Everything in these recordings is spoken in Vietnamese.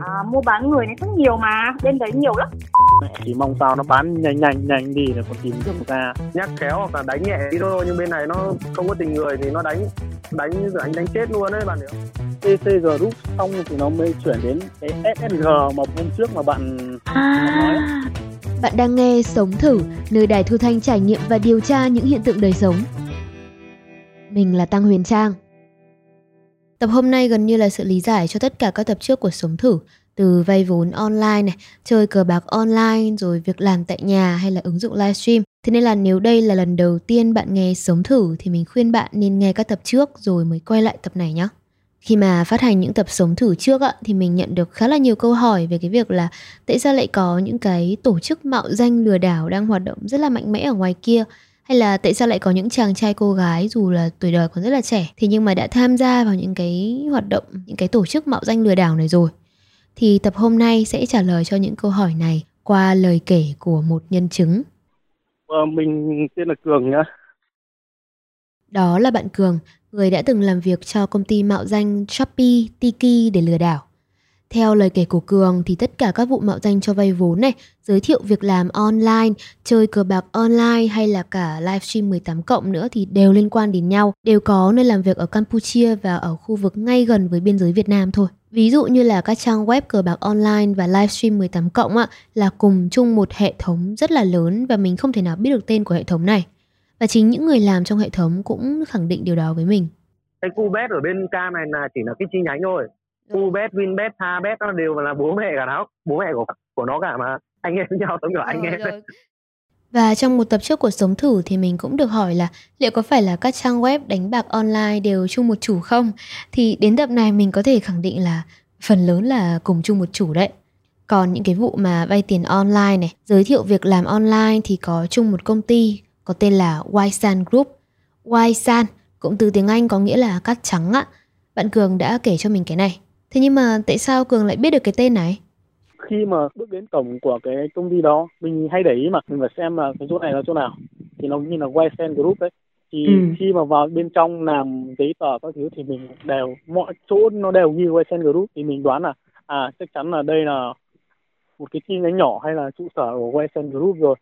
à, mua bán người này rất nhiều mà bên đấy nhiều lắm chỉ mong sao nó bán nhanh nhanh nhanh đi là còn tìm được ra nhắc khéo hoặc là đánh nhẹ đi thôi nhưng bên này nó không có tình người thì nó đánh đánh đánh đánh chết luôn đấy bạn hiểu TC Group xong thì nó mới chuyển đến cái SSG mà hôm trước mà bạn À, nói bạn đang nghe Sống Thử, nơi đài thu thanh trải nghiệm và điều tra những hiện tượng đời sống. Mình là Tăng Huyền Trang. Tập hôm nay gần như là sự lý giải cho tất cả các tập trước của Sống Thử, từ vay vốn online này, chơi cờ bạc online, rồi việc làm tại nhà hay là ứng dụng livestream. Thế nên là nếu đây là lần đầu tiên bạn nghe Sống Thử thì mình khuyên bạn nên nghe các tập trước rồi mới quay lại tập này nhé. Khi mà phát hành những tập sống thử trước ạ, thì mình nhận được khá là nhiều câu hỏi về cái việc là tại sao lại có những cái tổ chức mạo danh lừa đảo đang hoạt động rất là mạnh mẽ ở ngoài kia hay là tại sao lại có những chàng trai cô gái dù là tuổi đời còn rất là trẻ? Thì nhưng mà đã tham gia vào những cái hoạt động những cái tổ chức mạo danh lừa đảo này rồi. Thì tập hôm nay sẽ trả lời cho những câu hỏi này qua lời kể của một nhân chứng. Ờ, mình tên là Cường nhá. Đó là bạn Cường, người đã từng làm việc cho công ty mạo danh Shopee, Tiki để lừa đảo. Theo lời kể của Cường thì tất cả các vụ mạo danh cho vay vốn này, giới thiệu việc làm online, chơi cờ bạc online hay là cả livestream 18 cộng nữa thì đều liên quan đến nhau, đều có nơi làm việc ở Campuchia và ở khu vực ngay gần với biên giới Việt Nam thôi. Ví dụ như là các trang web cờ bạc online và livestream 18 cộng ạ là cùng chung một hệ thống rất là lớn và mình không thể nào biết được tên của hệ thống này. Và chính những người làm trong hệ thống cũng khẳng định điều đó với mình. cái Cubet ở bên cam này là chỉ là cái chi nhánh thôi Cubet, Winbet, Habet nó đều là bố mẹ cả nó bố mẹ của của nó cả mà anh em với nhau giống kiểu anh em ấy. Và trong một tập trước của Sống Thử thì mình cũng được hỏi là liệu có phải là các trang web đánh bạc online đều chung một chủ không? Thì đến tập này mình có thể khẳng định là phần lớn là cùng chung một chủ đấy. Còn những cái vụ mà vay tiền online này, giới thiệu việc làm online thì có chung một công ty có tên là Ysan Group. Ysan cũng từ tiếng Anh có nghĩa là cát trắng ạ. Bạn Cường đã kể cho mình cái này. Thế nhưng mà tại sao Cường lại biết được cái tên này? khi mà bước đến cổng của cái công ty đó mình hay để ý mà mình phải xem là cái chỗ này là chỗ nào thì nó như là Wisen Group đấy thì Ừ. khi mà vào bên trong làm giấy tờ các thứ thì mình đều mọi chỗ nó đều ghi Wisen Group thì mình đoán là à chắc chắn là đây là một cái chi nhánh nhỏ hay là trụ sở của Wisen Group rồi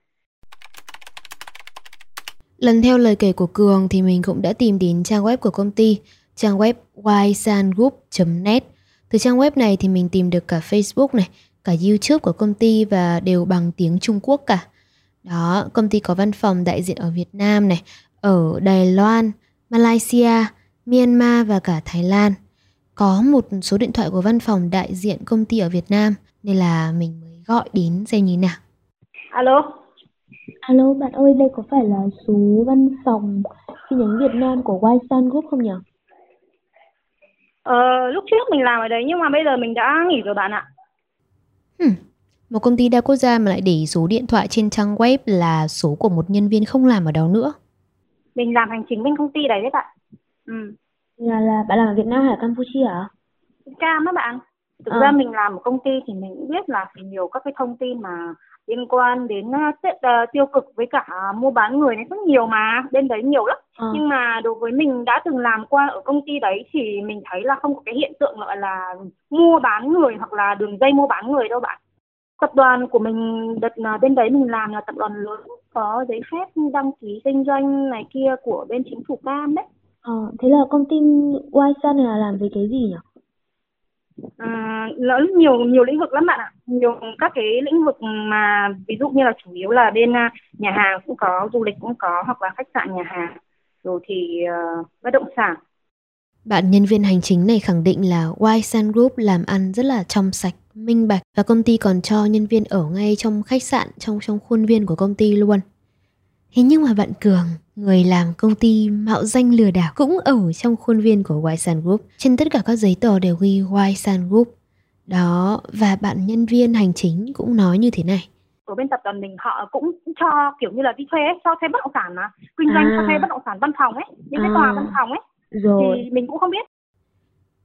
Lần theo lời kể của Cường thì mình cũng đã tìm đến trang web của công ty, trang web ysangroup.net. Từ trang web này thì mình tìm được cả Facebook này, cả YouTube của công ty và đều bằng tiếng Trung Quốc cả. Đó, công ty có văn phòng đại diện ở Việt Nam này, ở Đài Loan, Malaysia, Myanmar và cả Thái Lan. Có một số điện thoại của văn phòng đại diện công ty ở Việt Nam nên là mình mới gọi đến xem như nào. alo Alo bạn ơi, đây có phải là số văn phòng chi nhánh Việt Nam của Ysan Group không nhỉ? Ờ, lúc trước mình làm ở đấy nhưng mà bây giờ mình đã nghỉ rồi bạn ạ Hmm. Một công ty đa quốc gia mà lại để số điện thoại trên trang web là số của một nhân viên không làm ở đó nữa. mình làm hành chính bên công ty đấy đấy bạn ừ Là là bạn làm ở Việt Nam hay ở Campuchia à? cam á bạn thực Ờ. ra mình làm ở công ty thì mình cũng biết là phải nhiều các cái thông tin mà liên quan đến uh, tết- tiêu cực với cả mua bán người này rất nhiều mà bên đấy nhiều lắm Ờ. nhưng mà đối với mình đã từng làm qua ở công ty đấy thì mình thấy là không có cái hiện tượng gọi là mua bán người hoặc là đường dây mua bán người đâu bạn tập đoàn của mình đợt là bên đấy mình làm là tập đoàn lớn có giấy phép đăng ký kinh doanh này kia của bên chính phủ cam đấy Ờ, thế là công ty này là làm về cái gì nhỉ? À, nó nhiều nhiều lĩnh vực lắm bạn ạ. Nhiều các cái lĩnh vực mà ví dụ như là chủ yếu là bên à, nhà hàng cũng có du lịch cũng có hoặc là khách sạn nhà hàng. Rồi thì uh, bất động sản. Bạn nhân viên hành chính này khẳng định là Ysan Group làm ăn rất là trong sạch, minh bạch và công ty còn cho nhân viên ở ngay trong khách sạn trong trong khuôn viên của công ty luôn. Thế nhưng mà bạn Cường, người làm công ty mạo danh lừa đảo cũng ở trong khuôn viên của Ysan Group. Trên tất cả các giấy tờ đều ghi Ysan Group. Đó, và bạn nhân viên hành chính cũng nói như thế này. ở bên tập đoàn mình họ cũng cho kiểu như là đi thuê cho thuê bất động sản mà kinh doanh cho À. thuê bất động sản văn phòng ấy những cái À. tòa văn phòng ấy Rồi, thì mình cũng không biết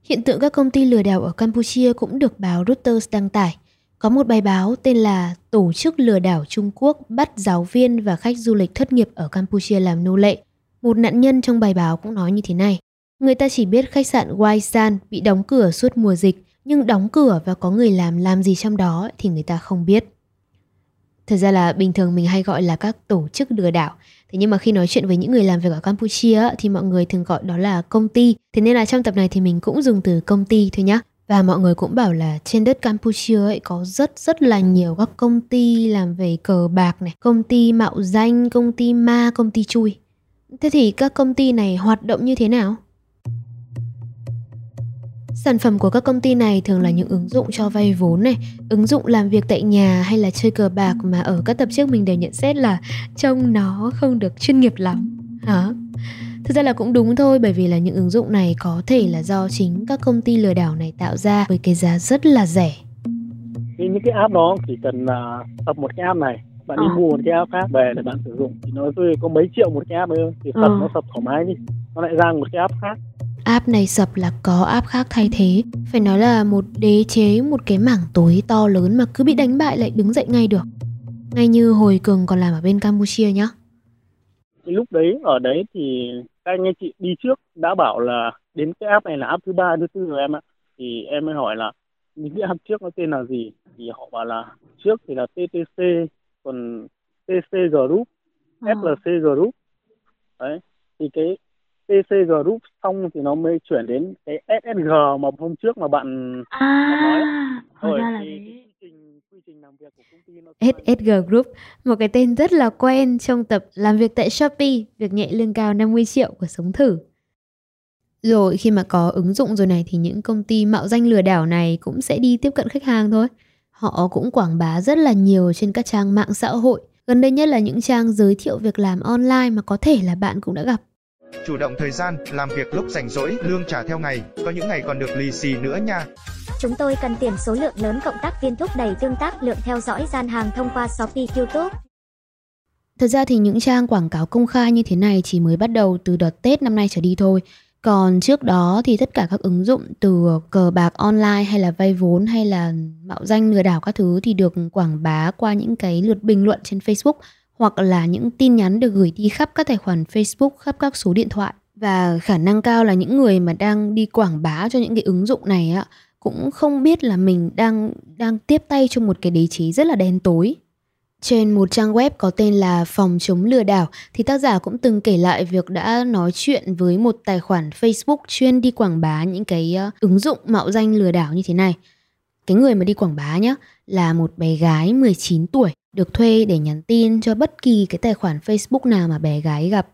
Hiện tượng các công ty lừa đảo ở Campuchia cũng được báo Reuters đăng tải. Có một bài báo tên là Tổ chức lừa đảo Trung Quốc bắt giáo viên và khách du lịch thất nghiệp ở Campuchia làm nô lệ. Một nạn nhân trong bài báo cũng nói như thế này. Người ta chỉ biết khách sạn Waisan bị đóng cửa suốt mùa dịch, nhưng đóng cửa và có người làm làm gì trong đó thì người ta không biết. Thật ra là bình thường mình hay gọi là các tổ chức lừa đảo. Thế nhưng mà khi nói chuyện với những người làm việc ở Campuchia thì mọi người thường gọi đó là công ty. Thế nên là trong tập này thì mình cũng dùng từ công ty thôi nhá. Và mọi người cũng bảo là trên đất Campuchia ấy có rất rất là nhiều các công ty làm về cờ bạc này, công ty mạo danh, công ty ma, công ty chui. Thế thì các công ty này hoạt động như thế nào? Sản phẩm của các công ty này thường là những ứng dụng cho vay vốn này, ứng dụng làm việc tại nhà hay là chơi cờ bạc mà ở các tập trước mình đều nhận xét là trông nó không được chuyên nghiệp lắm. Hả? Thực ra là cũng đúng thôi bởi vì là những ứng dụng này có thể là do chính các công ty lừa đảo này tạo ra với cái giá rất là rẻ. Thì những cái app đó chỉ cần uh, tập một cái app này bạn đi à. mua một cái app khác về để bạn sử dụng thì nó rơi có mấy triệu một cái app ấy thì sập à. nó sập thoải mái đi nó lại ra một cái app khác app này sập là có app khác thay thế phải nói là một đế chế một cái mảng tối to lớn mà cứ bị đánh bại lại đứng dậy ngay được ngay như hồi cường còn làm ở bên campuchia nhá lúc đấy ở đấy thì các anh chị đi trước đã bảo là đến cái app này là app thứ ba thứ tư rồi em ạ. Thì em mới hỏi là những cái app trước nó tên là gì? Thì họ bảo là trước thì là TTC còn TC Group à. FLC Group. Đấy thì cái TC Group xong thì nó mới chuyển đến cái SSG mà hôm trước mà bạn, à, nói. rồi thì SSG Group, một cái tên rất là quen trong tập làm việc tại Shopee, việc nhẹ lương cao 50 triệu của Sống Thử. Rồi khi mà có ứng dụng rồi này thì những công ty mạo danh lừa đảo này cũng sẽ đi tiếp cận khách hàng thôi. Họ cũng quảng bá rất là nhiều trên các trang mạng xã hội. Gần đây nhất là những trang giới thiệu việc làm online mà có thể là bạn cũng đã gặp. Chủ động thời gian, làm việc lúc rảnh rỗi, lương trả theo ngày, có những ngày còn được lì xì nữa nha. Chúng tôi cần tiền số lượng lớn cộng tác viên thúc đẩy tương tác lượng theo dõi gian hàng thông qua Shopee YouTube. Thật ra thì những trang quảng cáo công khai như thế này chỉ mới bắt đầu từ đợt Tết năm nay trở đi thôi. Còn trước đó thì tất cả các ứng dụng từ cờ bạc online hay là vay vốn hay là mạo danh lừa đảo các thứ thì được quảng bá qua những cái lượt bình luận trên Facebook hoặc là những tin nhắn được gửi đi khắp các tài khoản Facebook, khắp các số điện thoại. Và khả năng cao là những người mà đang đi quảng bá cho những cái ứng dụng này á cũng không biết là mình đang đang tiếp tay cho một cái đế chế rất là đen tối. Trên một trang web có tên là Phòng chống lừa đảo thì tác giả cũng từng kể lại việc đã nói chuyện với một tài khoản Facebook chuyên đi quảng bá những cái ờ, ứng dụng mạo danh lừa đảo như thế này. Cái người mà đi quảng bá nhá là một bé gái 19 tuổi được thuê để nhắn tin cho bất kỳ cái tài khoản Facebook nào mà bé gái gặp.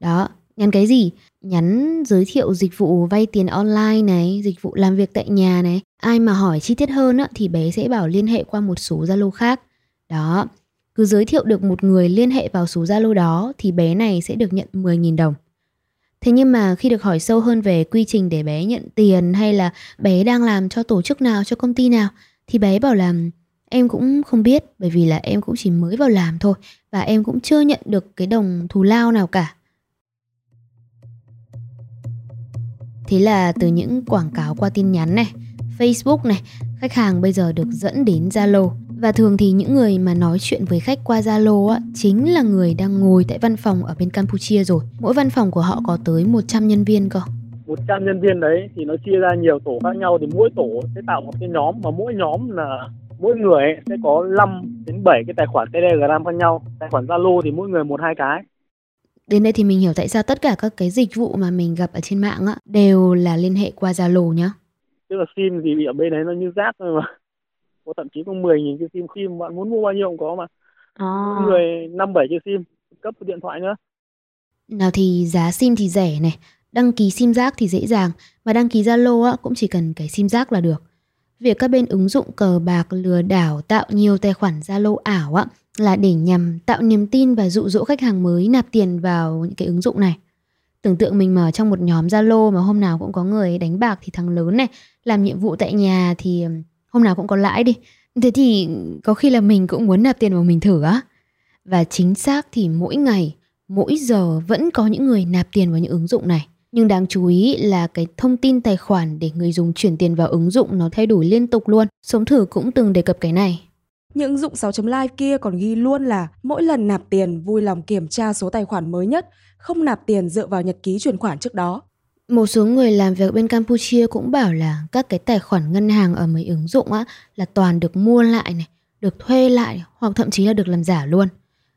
Đó, nhắn cái gì? Nhắn giới thiệu dịch vụ vay tiền online này, dịch vụ làm việc tại nhà này. Ai mà hỏi chi tiết hơn á, thì bé sẽ bảo liên hệ qua một số Zalo khác. Đó, cứ giới thiệu được một người liên hệ vào số Zalo đó thì bé này sẽ được nhận 10.000 đồng. Thế nhưng mà khi được hỏi sâu hơn về quy trình để bé nhận tiền hay là bé đang làm cho tổ chức nào, cho công ty nào thì bé bảo là em cũng không biết bởi vì là em cũng chỉ mới vào làm thôi và em cũng chưa nhận được cái đồng thù lao nào cả. Thế là từ những quảng cáo qua tin nhắn này, Facebook này, khách hàng bây giờ được dẫn đến Zalo và thường thì những người mà nói chuyện với khách qua Zalo á chính là người đang ngồi tại văn phòng ở bên Campuchia rồi. Mỗi văn phòng của họ có tới 100 nhân viên cơ. 100 nhân viên đấy thì nó chia ra nhiều tổ khác nhau thì mỗi tổ sẽ tạo một cái nhóm và mỗi nhóm là mỗi người sẽ có 5 đến 7 cái tài khoản Telegram khác nhau. Tài khoản Zalo thì mỗi người một hai cái. Đến đây thì mình hiểu tại sao tất cả các cái dịch vụ mà mình gặp ở trên mạng á đều là liên hệ qua Zalo nhá. Tức là sim thì ở bên đấy nó như rác thôi mà có thậm chí có 10 nghìn cái sim sim bạn muốn mua bao nhiêu cũng có mà à. người năm bảy cái sim cấp điện thoại nữa nào thì giá sim thì rẻ này đăng ký sim rác thì dễ dàng và đăng ký zalo á cũng chỉ cần cái sim rác là được việc các bên ứng dụng cờ bạc lừa đảo tạo nhiều tài khoản zalo ảo á, là để nhằm tạo niềm tin và dụ dỗ khách hàng mới nạp tiền vào những cái ứng dụng này. Tưởng tượng mình mở trong một nhóm zalo mà hôm nào cũng có người đánh bạc thì thằng lớn này, làm nhiệm vụ tại nhà thì hôm nào cũng có lãi đi. Thế thì có khi là mình cũng muốn nạp tiền vào mình thử á. Và chính xác thì mỗi ngày, mỗi giờ vẫn có những người nạp tiền vào những ứng dụng này nhưng đáng chú ý là cái thông tin tài khoản để người dùng chuyển tiền vào ứng dụng nó thay đổi liên tục luôn sống thử cũng từng đề cập cái này những ứng dụng 6 live kia còn ghi luôn là mỗi lần nạp tiền vui lòng kiểm tra số tài khoản mới nhất, không nạp tiền dựa vào nhật ký chuyển khoản trước đó. Một số người làm việc bên Campuchia cũng bảo là các cái tài khoản ngân hàng ở mấy ứng dụng á là toàn được mua lại này, được thuê lại hoặc thậm chí là được làm giả luôn.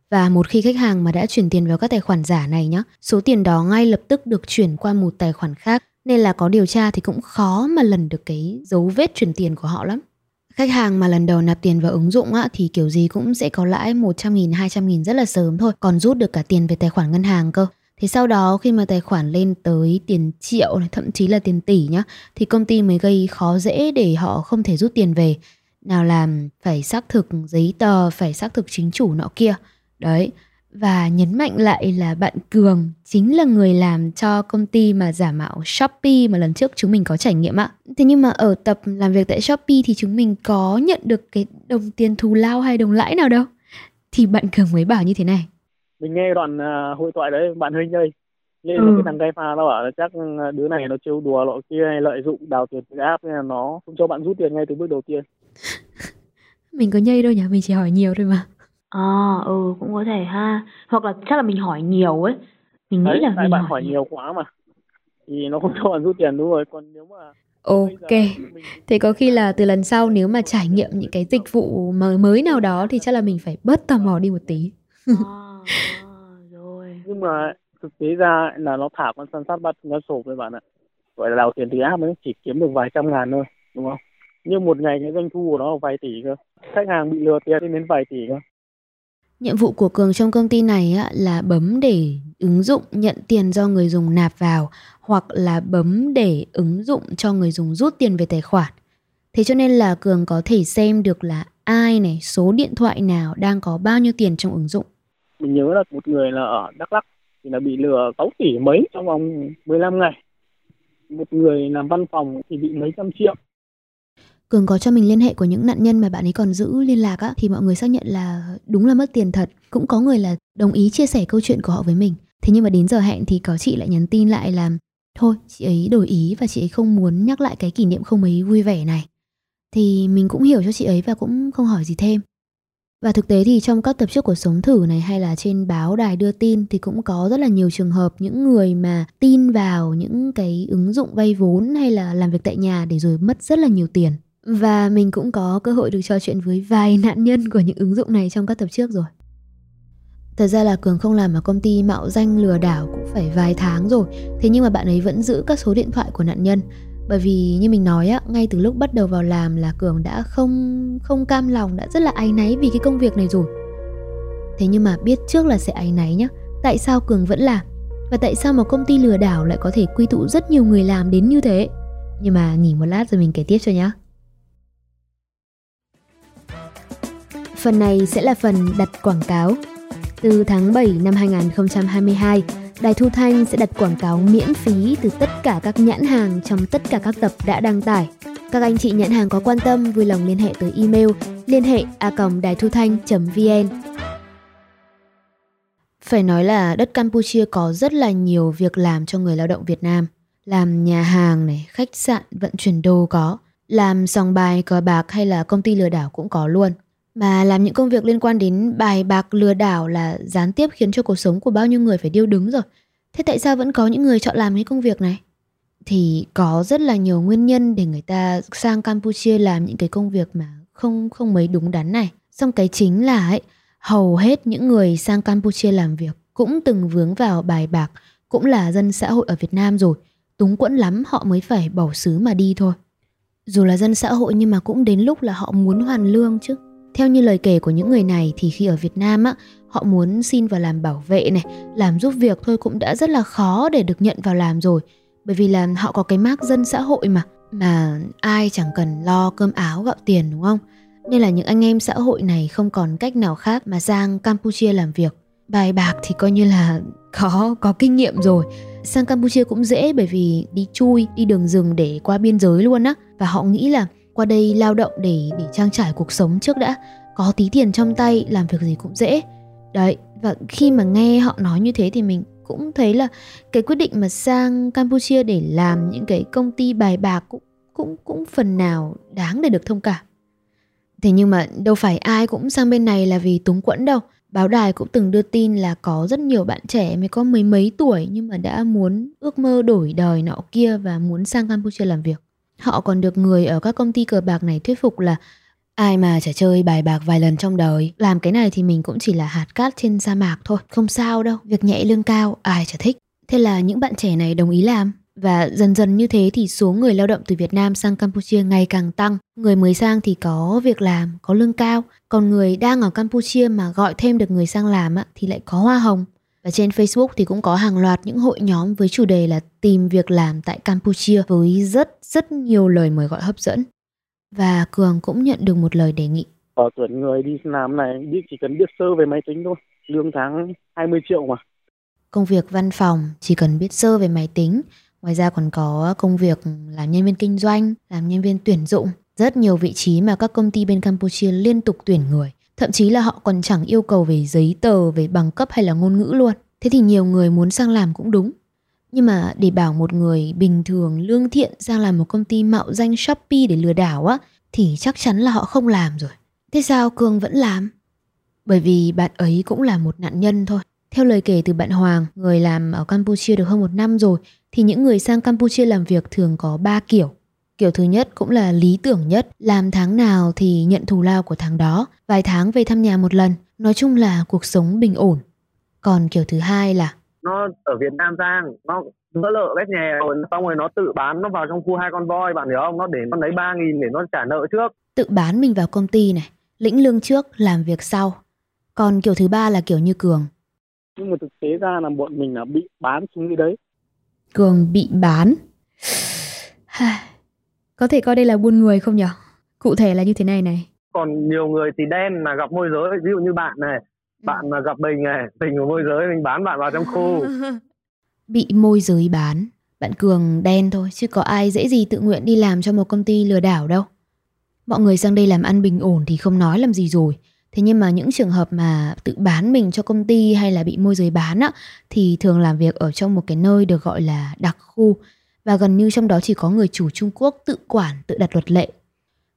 Và một khi khách hàng mà đã chuyển tiền vào các tài khoản giả này nhá, số tiền đó ngay lập tức được chuyển qua một tài khoản khác nên là có điều tra thì cũng khó mà lần được cái dấu vết chuyển tiền của họ lắm. Khách hàng mà lần đầu nạp tiền vào ứng dụng á, thì kiểu gì cũng sẽ có lãi 100 nghìn, 200 nghìn rất là sớm thôi, còn rút được cả tiền về tài khoản ngân hàng cơ. Thì sau đó khi mà tài khoản lên tới tiền triệu này, thậm chí là tiền tỷ nhá, thì công ty mới gây khó dễ để họ không thể rút tiền về. Nào làm phải xác thực giấy tờ, phải xác thực chính chủ nọ kia. Đấy, và nhấn mạnh lại là bạn Cường chính là người làm cho công ty mà giả mạo Shopee mà lần trước chúng mình có trải nghiệm ạ. Thế nhưng mà ở tập làm việc tại Shopee thì chúng mình có nhận được cái đồng tiền thù lao hay đồng lãi nào đâu. Thì bạn Cường mới bảo như thế này. Mình nghe đoạn uh, hội thoại đấy bạn Huynh ơi. Lên ừ. cái thằng gai pha nó bảo là chắc đứa này nó trêu đùa lọ kia hay lợi dụng đào tiền từ app nên là nó không cho bạn rút tiền ngay từ bước đầu tiên. mình có nhây đâu nhỉ, mình chỉ hỏi nhiều thôi mà. À, ừ, cũng có thể ha. Hoặc là chắc là mình hỏi nhiều ấy. Mình nghĩ Đấy, là tại mình bạn hỏi hỏi nhiều quá mà. Thì nó không cho bạn rút tiền đúng rồi. Còn nếu mà Ok, thế có khi là từ lần sau nếu mà trải nghiệm những cái dịch vụ mới mới nào đó thì chắc là mình phải bớt tò mò đi một tí. À, à, rồi. nhưng mà thực tế ra là nó thả con săn sát bắt nó sổ với bạn ạ. Gọi là đào tiền từ app ấy chỉ kiếm được vài trăm ngàn thôi, đúng không? Nhưng một ngày cái doanh thu của nó là vài tỷ cơ. Khách hàng bị lừa tiền đến vài tỷ cơ. Nhiệm vụ của Cường trong công ty này là bấm để ứng dụng nhận tiền do người dùng nạp vào hoặc là bấm để ứng dụng cho người dùng rút tiền về tài khoản. Thế cho nên là Cường có thể xem được là ai này, số điện thoại nào đang có bao nhiêu tiền trong ứng dụng. Mình nhớ là một người là ở Đắk Lắk thì là bị lừa 6 tỷ mấy trong vòng 15 ngày. Một người làm văn phòng thì bị mấy trăm triệu. Cường có cho mình liên hệ của những nạn nhân mà bạn ấy còn giữ liên lạc á, thì mọi người xác nhận là đúng là mất tiền thật. Cũng có người là đồng ý chia sẻ câu chuyện của họ với mình. Thế nhưng mà đến giờ hẹn thì có chị lại nhắn tin lại là, thôi, chị ấy đổi ý và chị ấy không muốn nhắc lại cái kỷ niệm không mấy vui vẻ này. Thì mình cũng hiểu cho chị ấy và cũng không hỏi gì thêm. Và thực tế thì trong các tập trước của Sống Thử này hay là trên báo đài đưa tin thì cũng có rất là nhiều trường hợp những người mà tin vào những cái ứng dụng vay vốn hay là làm việc tại nhà để rồi mất rất là nhiều tiền. Và mình cũng có cơ hội được trò chuyện với vài nạn nhân của những ứng dụng này trong các tập trước rồi. Thật ra là Cường không làm ở công ty mạo danh lừa đảo cũng phải vài tháng rồi Thế nhưng mà bạn ấy vẫn giữ các số điện thoại của nạn nhân Bởi vì như mình nói á, ngay từ lúc bắt đầu vào làm là Cường đã không không cam lòng, đã rất là áy náy vì cái công việc này rồi Thế nhưng mà biết trước là sẽ áy náy nhá Tại sao Cường vẫn làm? Và tại sao một công ty lừa đảo lại có thể quy tụ rất nhiều người làm đến như thế? Nhưng mà nghỉ một lát rồi mình kể tiếp cho nhá Phần này sẽ là phần đặt quảng cáo. Từ tháng 7 năm 2022, Đài Thu Thanh sẽ đặt quảng cáo miễn phí từ tất cả các nhãn hàng trong tất cả các tập đã đăng tải. Các anh chị nhãn hàng có quan tâm vui lòng liên hệ tới email liên hệ a đài thu thanh.vn. Phải nói là đất Campuchia có rất là nhiều việc làm cho người lao động Việt Nam. Làm nhà hàng này, khách sạn, vận chuyển đồ có. Làm sòng bài, cờ bạc hay là công ty lừa đảo cũng có luôn. Mà làm những công việc liên quan đến bài bạc lừa đảo là gián tiếp khiến cho cuộc sống của bao nhiêu người phải điêu đứng rồi. Thế tại sao vẫn có những người chọn làm cái công việc này? Thì có rất là nhiều nguyên nhân để người ta sang Campuchia làm những cái công việc mà không không mấy đúng đắn này. Xong cái chính là ấy, hầu hết những người sang Campuchia làm việc cũng từng vướng vào bài bạc, cũng là dân xã hội ở Việt Nam rồi. Túng quẫn lắm họ mới phải bỏ xứ mà đi thôi. Dù là dân xã hội nhưng mà cũng đến lúc là họ muốn hoàn lương chứ. Theo như lời kể của những người này thì khi ở Việt Nam á, họ muốn xin vào làm bảo vệ này, làm giúp việc thôi cũng đã rất là khó để được nhận vào làm rồi. Bởi vì là họ có cái mác dân xã hội mà, mà ai chẳng cần lo cơm áo gạo tiền đúng không? Nên là những anh em xã hội này không còn cách nào khác mà sang Campuchia làm việc. Bài bạc thì coi như là có có kinh nghiệm rồi. Sang Campuchia cũng dễ bởi vì đi chui, đi đường rừng để qua biên giới luôn á. Và họ nghĩ là qua đây lao động để để trang trải cuộc sống trước đã có tí tiền trong tay, làm việc gì cũng dễ đấy, và khi mà nghe họ nói như thế thì mình cũng thấy là cái quyết định mà sang Campuchia để làm những cái công ty bài bạc cũng cũng cũng phần nào đáng để được thông cảm. Thế nhưng mà đâu phải ai cũng sang bên này là vì túng quẫn đâu. Báo đài cũng từng đưa tin là có rất nhiều bạn trẻ mới có mấy mấy tuổi nhưng mà đã muốn ước mơ đổi đời nọ kia và muốn sang Campuchia làm việc. Họ còn được người ở các công ty cờ bạc này thuyết phục là ai mà chả chơi bài bạc vài lần trong đời. Làm cái này thì mình cũng chỉ là hạt cát trên sa mạc thôi, không sao đâu. Việc nhẹ lương cao, ai chả thích. Thế là những bạn trẻ này đồng ý làm. Và dần dần như thế thì số người lao động từ Việt Nam sang Campuchia ngày càng tăng. Người mới sang thì có việc làm, có lương cao. Còn người đang ở Campuchia mà gọi thêm được người sang làm thì lại có hoa hồng. Và trên Facebook thì cũng có hàng loạt những hội nhóm với chủ đề là tìm việc làm tại Campuchia với rất rất nhiều lời mời gọi hấp dẫn. Và Cường cũng nhận được một lời đề nghị. Ở tuyển người đi làm này biết chỉ cần biết sơ về máy tính thôi, lương tháng 20 triệu mà. Công việc văn phòng chỉ cần biết sơ về máy tính, ngoài ra còn có công việc làm nhân viên kinh doanh, làm nhân viên tuyển dụng, rất nhiều vị trí mà các công ty bên Campuchia liên tục tuyển người. Thậm chí là họ còn chẳng yêu cầu về giấy tờ, về bằng cấp hay là ngôn ngữ luôn. Thế thì nhiều người muốn sang làm cũng đúng. Nhưng mà để bảo một người bình thường lương thiện sang làm một công ty mạo danh Shopee để lừa đảo á thì chắc chắn là họ không làm rồi. Thế sao Cường vẫn làm? Bởi vì bạn ấy cũng là một nạn nhân thôi. Theo lời kể từ bạn Hoàng, người làm ở Campuchia được hơn một năm rồi, thì những người sang Campuchia làm việc thường có 3 kiểu. Kiểu thứ nhất cũng là lý tưởng nhất, làm tháng nào thì nhận thù lao của tháng đó, vài tháng về thăm nhà một lần, nói chung là cuộc sống bình ổn. Còn kiểu thứ hai là nó ở Việt Nam sang nó vỡ lợ bét nhè rồi. Xong rồi nó tự bán nó vào trong khu hai con voi bạn hiểu không? Nó để nó lấy ba nghìn để nó trả nợ trước. Tự bán mình vào công ty này lĩnh lương trước làm việc sau. Còn kiểu thứ ba là kiểu như cường. Nhưng mà thực tế ra là bọn mình là bị bán xuống cái đấy. Cường bị bán có thể coi đây là buôn người không nhỉ cụ thể là như thế này này. Còn nhiều người thì đen mà gặp môi giới ví dụ như bạn này Ừ. bạn mà gặp mình này tình của môi giới mình bán bạn vào trong khu. Bị môi giới bán bạn cường đen thôi chứ có ai dễ gì tự nguyện đi làm cho một công ty lừa đảo đâu. Mọi người sang đây làm ăn bình ổn thì không nói làm gì rồi. Thế nhưng mà những trường hợp mà tự bán mình cho công ty hay là bị môi giới bán á thì thường làm việc ở trong một cái nơi được gọi là đặc khu và gần như trong đó chỉ có người chủ Trung Quốc tự quản, tự đặt luật lệ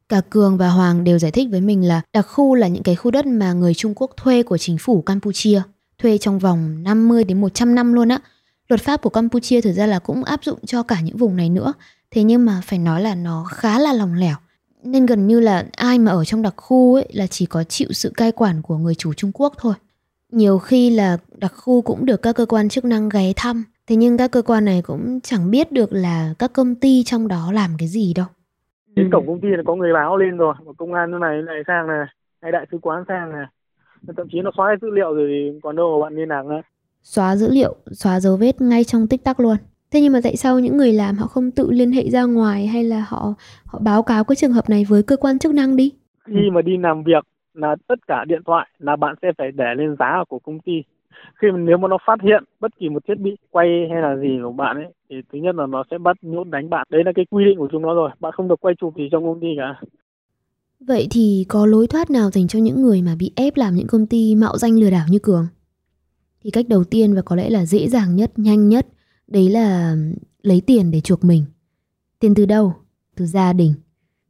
Cả Cường và Hoàng đều giải thích với mình là đặc khu là những cái khu đất mà người Trung Quốc thuê của chính phủ Campuchia, thuê trong vòng 50 đến 100 năm luôn á. Luật pháp của Campuchia thực ra là cũng áp dụng cho cả những vùng này nữa, thế nhưng mà phải nói là nó khá là lòng lẻo. Nên gần như là ai mà ở trong đặc khu ấy là chỉ có chịu sự cai quản của người chủ Trung Quốc thôi. Nhiều khi là đặc khu cũng được các cơ quan chức năng ghé thăm, thế nhưng các cơ quan này cũng chẳng biết được là các công ty trong đó làm cái gì đâu. Đến cổng công ty là có người báo lên rồi công an nơi này này sang này hay đại sứ quán sang này. Thậm chí nó xóa dữ liệu rồi thì còn đâu mà bạn liên lạc nữa. Xóa dữ liệu xóa dấu vết ngay trong tích tắc luôn. Thế nhưng mà tại sao những người làm họ không tự liên hệ ra ngoài hay là họ họ báo cáo cái trường hợp này với cơ quan chức năng đi? Khi mà đi làm việc là tất cả điện thoại là bạn sẽ phải để lên giá của công ty khi mà nếu mà nó phát hiện bất kỳ một thiết bị quay hay là gì của bạn ấy thì thứ nhất là nó sẽ bắt nhốt đánh bạn. Đấy là cái quy định của chúng nó rồi bạn không được quay chụp gì trong công ty cả. Vậy thì có lối thoát nào dành cho những người mà bị ép làm những công ty mạo danh lừa đảo như cường? Thì cách đầu tiên và có lẽ là dễ dàng nhất nhanh nhất đấy là lấy tiền để chuộc mình. Tiền từ đâu? Từ gia đình.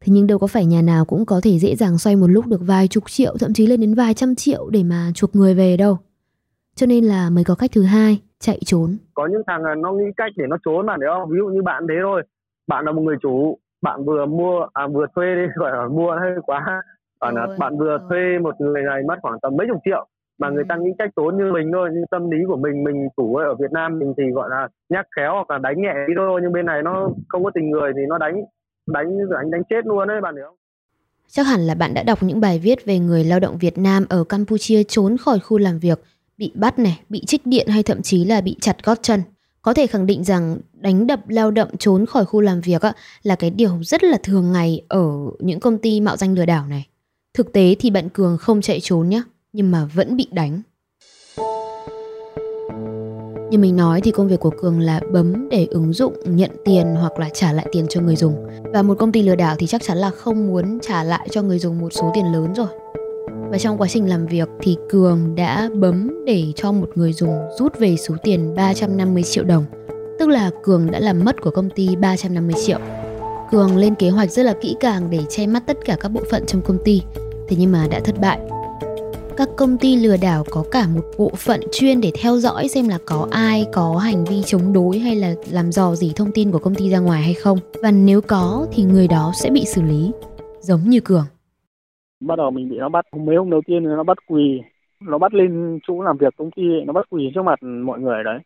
Thế nhưng đâu có phải nhà nào cũng có thể dễ dàng xoay một lúc được vài chục triệu, thậm chí lên đến vài trăm triệu để mà chuộc người về đâu. Cho nên là mới có cách thứ hai, chạy trốn. Có những thằng nó nghĩ cách để nó trốn mà nếu ví dụ như bạn thế thôi. Bạn là một người chủ, bạn vừa mua à vừa thuê đi gọi là mua hơi quá. Bạn là bạn vừa thuê một người này mất khoảng tầm mấy chục triệu mà ừ. người ta nghĩ cách trốn như mình thôi nhưng tâm lý của mình mình chủ ở Việt Nam mình thì gọi là nhắc khéo hoặc là đánh nhẹ đi thôi nhưng bên này nó không có tình người thì nó đánh đánh đánh đánh chết luôn đấy bạn hiểu không Chắc hẳn là bạn đã đọc những bài viết về người lao động Việt Nam ở Campuchia trốn khỏi khu làm việc bị bắt này, bị trích điện hay thậm chí là bị chặt gót chân. Có thể khẳng định rằng đánh đập lao động trốn khỏi khu làm việc là cái điều rất là thường ngày ở những công ty mạo danh lừa đảo này. Thực tế thì bạn Cường không chạy trốn nhé, nhưng mà vẫn bị đánh. Như mình nói thì công việc của Cường là bấm để ứng dụng nhận tiền hoặc là trả lại tiền cho người dùng. Và một công ty lừa đảo thì chắc chắn là không muốn trả lại cho người dùng một số tiền lớn rồi. Và trong quá trình làm việc thì Cường đã bấm để cho một người dùng rút về số tiền 350 triệu đồng. Tức là Cường đã làm mất của công ty 350 triệu. Cường lên kế hoạch rất là kỹ càng để che mắt tất cả các bộ phận trong công ty. Thế nhưng mà đã thất bại. các công ty lừa đảo có cả một bộ phận chuyên để theo dõi xem là có ai có hành vi chống đối hay là làm dò gì thông tin của công ty ra ngoài hay không. Và nếu có thì người đó sẽ bị xử lý, giống như Cường. Bắt đầu mình bị nó bắt mấy hôm đầu tiên nó bắt quỳ, nó bắt lên chỗ làm việc công ty, nó bắt quỳ trước mặt mọi người đấy.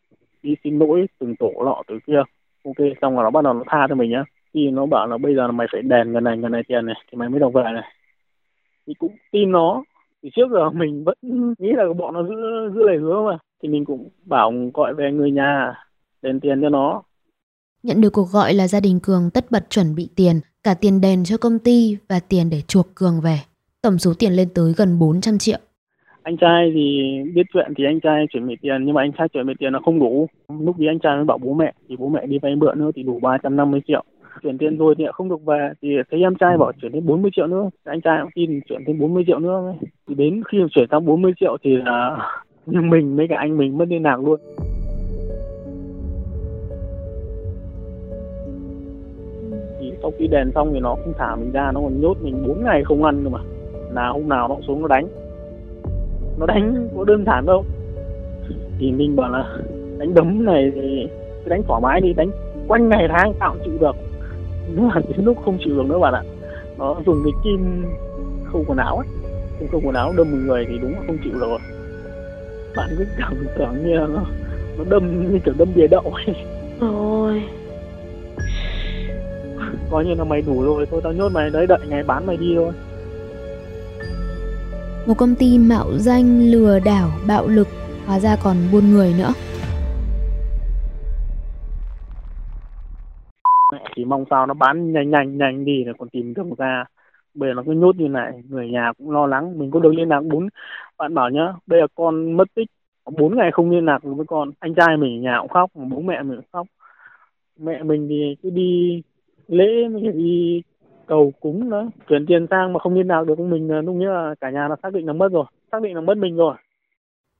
Đi xin lỗi từng tổ lọ từ kia. Ok, xong rồi nó bắt đầu nó tha cho mình nhá. Thì nó bảo là bây giờ là mày phải đền gần này, gần này tiền này thì mày mới được về này. Thì cũng tin nó, thì trước giờ mình vẫn nghĩ là bọn nó giữ giữ lời hứa mà thì mình cũng bảo gọi về người nhà đền tiền cho nó nhận được cuộc gọi là gia đình cường tất bật chuẩn bị tiền cả tiền đền cho công ty và tiền để chuộc cường về tổng số tiền lên tới gần 400 triệu. Anh trai thì biết chuyện thì anh trai chuyển bị tiền, nhưng mà anh trai chuyển bị tiền là không đủ. Lúc đấy anh trai mới bảo bố mẹ, thì bố mẹ đi vay mượn nữa thì đủ 350 triệu. Chuyển tiền rồi thì không được về, thì thấy em trai bảo chuyển đến 40 triệu nữa. Anh trai cũng tin chuyển thêm 40 triệu nữa thì đến khi chuyển sang 40 triệu thì là nhưng mình mấy cả anh mình mất liên lạc luôn. Thì sau khi đèn xong thì nó không thả mình ra, nó còn nhốt mình 4 ngày không ăn cơ mà là hôm nào nó xuống nó đánh. Nó đánh có đơn giản đâu. Thì mình bảo là đánh đấm này thì cứ đánh thoải mái đi đánh quanh ngày tháng tạo chịu được. Nhưng mà đến lúc không chịu được nữa bạn ạ nó dùng cái kim khâu quần áo ấy. Kim khâu quần áo đâm một người thì đúng là không chịu được rồi. Bạn cứ cảm tưởng như nó nó đâm như kiểu đâm bìa đậu ấy. Ôi coi như là mày đủ rồi thôi tao nhốt mày đấy đợi ngày bán mày đi thôi một công ty mạo danh lừa đảo, bạo lực, hóa ra còn buôn người nữa. Chỉ mong sao nó bán nhanh nhanh nhanh đi là còn tìm đường ra. Bây giờ nó cứ nhốt như này, người nhà cũng lo lắng. Mình có được liên lạc bốn, bạn bảo nhá, bây giờ con mất tích bốn ngày không liên lạc được với con. Anh trai mình ở nhà cũng khóc bố mẹ mình cũng khóc. Mẹ mình thì cứ đi lễ mình đi cầu cúng đó chuyển tiền sang mà không liên lạc được mình lúc nghĩa là cả nhà là xác định là mất rồi xác định là mất mình rồi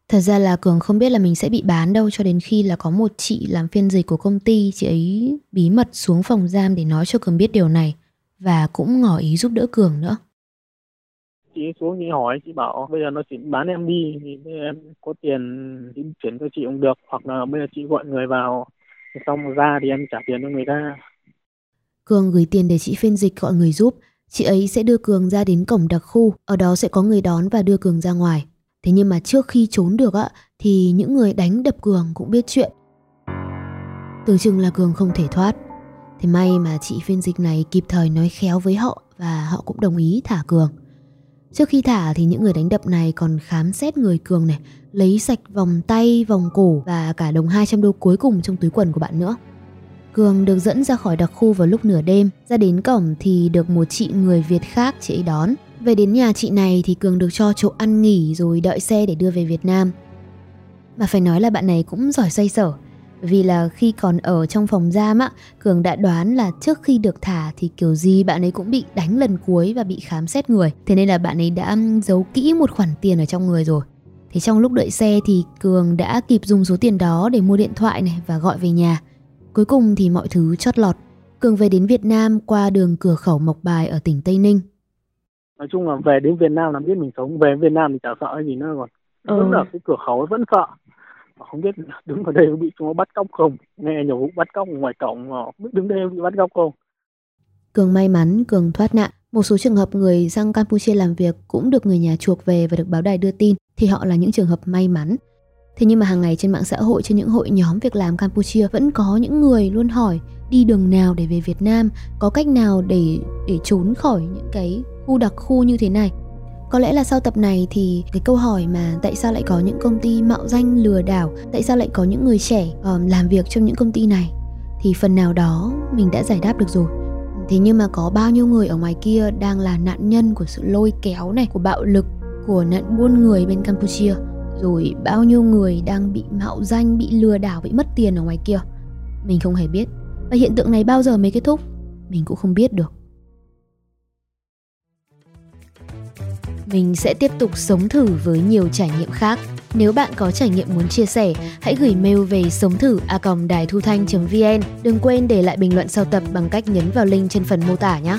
Thật ra là Cường không biết là mình sẽ bị bán đâu cho đến khi là có một chị làm phiên dịch của công ty, chị ấy bí mật xuống phòng giam để nói cho Cường biết điều này và cũng ngỏ ý giúp đỡ Cường nữa. Chị xuống chị hỏi, chị bảo bây giờ nó chỉ bán em đi thì em có tiền thì chuyển cho chị cũng được hoặc là bây giờ chị gọi người vào xong ra thì em trả tiền cho người ta. Cường gửi tiền để chị phiên dịch gọi người giúp, chị ấy sẽ đưa Cường ra đến cổng đặc khu, ở đó sẽ có người đón và đưa Cường ra ngoài. Thế nhưng mà trước khi trốn được ạ thì những người đánh đập Cường cũng biết chuyện. Tưởng chừng là Cường không thể thoát. Thế may mà chị phiên dịch này kịp thời nói khéo với họ và họ cũng đồng ý thả Cường. Trước khi thả thì những người đánh đập này còn khám xét người Cường này, lấy sạch vòng tay, vòng cổ và cả đồng 200 đô cuối cùng trong túi quần của bạn nữa. Cường được dẫn ra khỏi đặc khu vào lúc nửa đêm, ra đến cổng thì được một chị người Việt khác chị ấy đón. Về đến nhà chị này thì Cường được cho chỗ ăn nghỉ rồi đợi xe để đưa về Việt Nam. Mà phải nói là bạn này cũng giỏi xoay sở. Vì là khi còn ở trong phòng giam á, Cường đã đoán là trước khi được thả thì kiểu gì bạn ấy cũng bị đánh lần cuối và bị khám xét người. Thế nên là bạn ấy đã giấu kỹ một khoản tiền ở trong người rồi. Thế trong lúc đợi xe thì Cường đã kịp dùng số tiền đó để mua điện thoại này và gọi về nhà. Cuối cùng thì mọi thứ chót lọt. Cường về đến Việt Nam qua đường cửa khẩu Mộc Bài ở tỉnh Tây Ninh. Nói chung là về đến Việt Nam là biết mình sống về Việt Nam thì chả sợ gì nữa còn ừ. đứng ở cái cửa khẩu vẫn sợ. Không biết đứng ở đây bị chúng nó bắt cóc không? Nghe nhiều vụ bắt cóc ngoài cổng biết đứng đây bị bắt cóc không? Cường may mắn Cường thoát nạn. Một số trường hợp người sang Campuchia làm việc cũng được người nhà chuộc về và được báo đài đưa tin thì họ là những trường hợp may mắn Thế nhưng mà hàng ngày trên mạng xã hội trên những hội nhóm việc làm Campuchia vẫn có những người luôn hỏi đi đường nào để về Việt Nam, có cách nào để để trốn khỏi những cái khu đặc khu như thế này? Có lẽ là sau tập này thì cái câu hỏi mà tại sao lại có những công ty mạo danh lừa đảo tại sao lại có những người trẻ um, làm việc trong những công ty này thì phần nào đó mình đã giải đáp được rồi. Thế nhưng mà có bao nhiêu người ở ngoài kia đang là nạn nhân của sự lôi kéo này của bạo lực của nạn buôn người bên campuchia? Rồi bao nhiêu người đang bị mạo danh bị lừa đảo bị mất tiền ở ngoài kia mình không hề biết và hiện tượng này bao giờ mới kết thúc mình cũng không biết được mình sẽ tiếp tục sống thử với nhiều trải nghiệm khác. Nếu bạn có trải nghiệm muốn chia sẻ, hãy gửi mail về sống thử a đài thu thanh.vn. Đừng quên để lại bình luận sau tập bằng cách nhấn vào link trên phần mô tả nhé.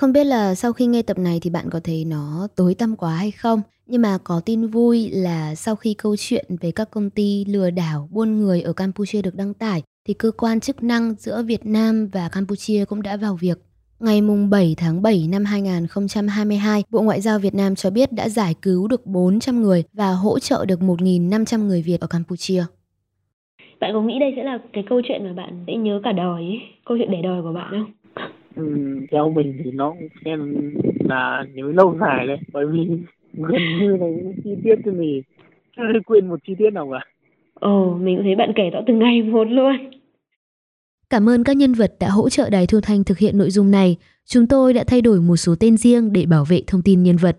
Không biết là sau khi nghe tập này thì bạn có thấy nó tối tăm quá hay không? Nhưng mà có tin vui là sau khi câu chuyện về các công ty lừa đảo buôn người ở Campuchia được đăng tải thì cơ quan chức năng giữa Việt Nam và Campuchia cũng đã vào việc. Ngày 7 tháng 7 năm 2022, Bộ Ngoại giao Việt Nam cho biết đã giải cứu được 400 người và hỗ trợ được 1.500 người Việt ở Campuchia. Bạn có nghĩ đây sẽ là cái câu chuyện mà bạn sẽ nhớ cả đời ấy? Câu chuyện để đời của bạn không? Ừ, theo mình thì nó cũng sẽ là nhớ lâu dài đấy bởi vì gần như là những chi tiết thì mình chưa quên một chi tiết nào cả. Ồ, mình cũng thấy bạn kể rõ từng ngày một luôn. Cảm ơn các nhân vật đã hỗ trợ Đài Thu Thanh thực hiện nội dung này. Chúng tôi đã thay đổi một số tên riêng để bảo vệ thông tin nhân vật.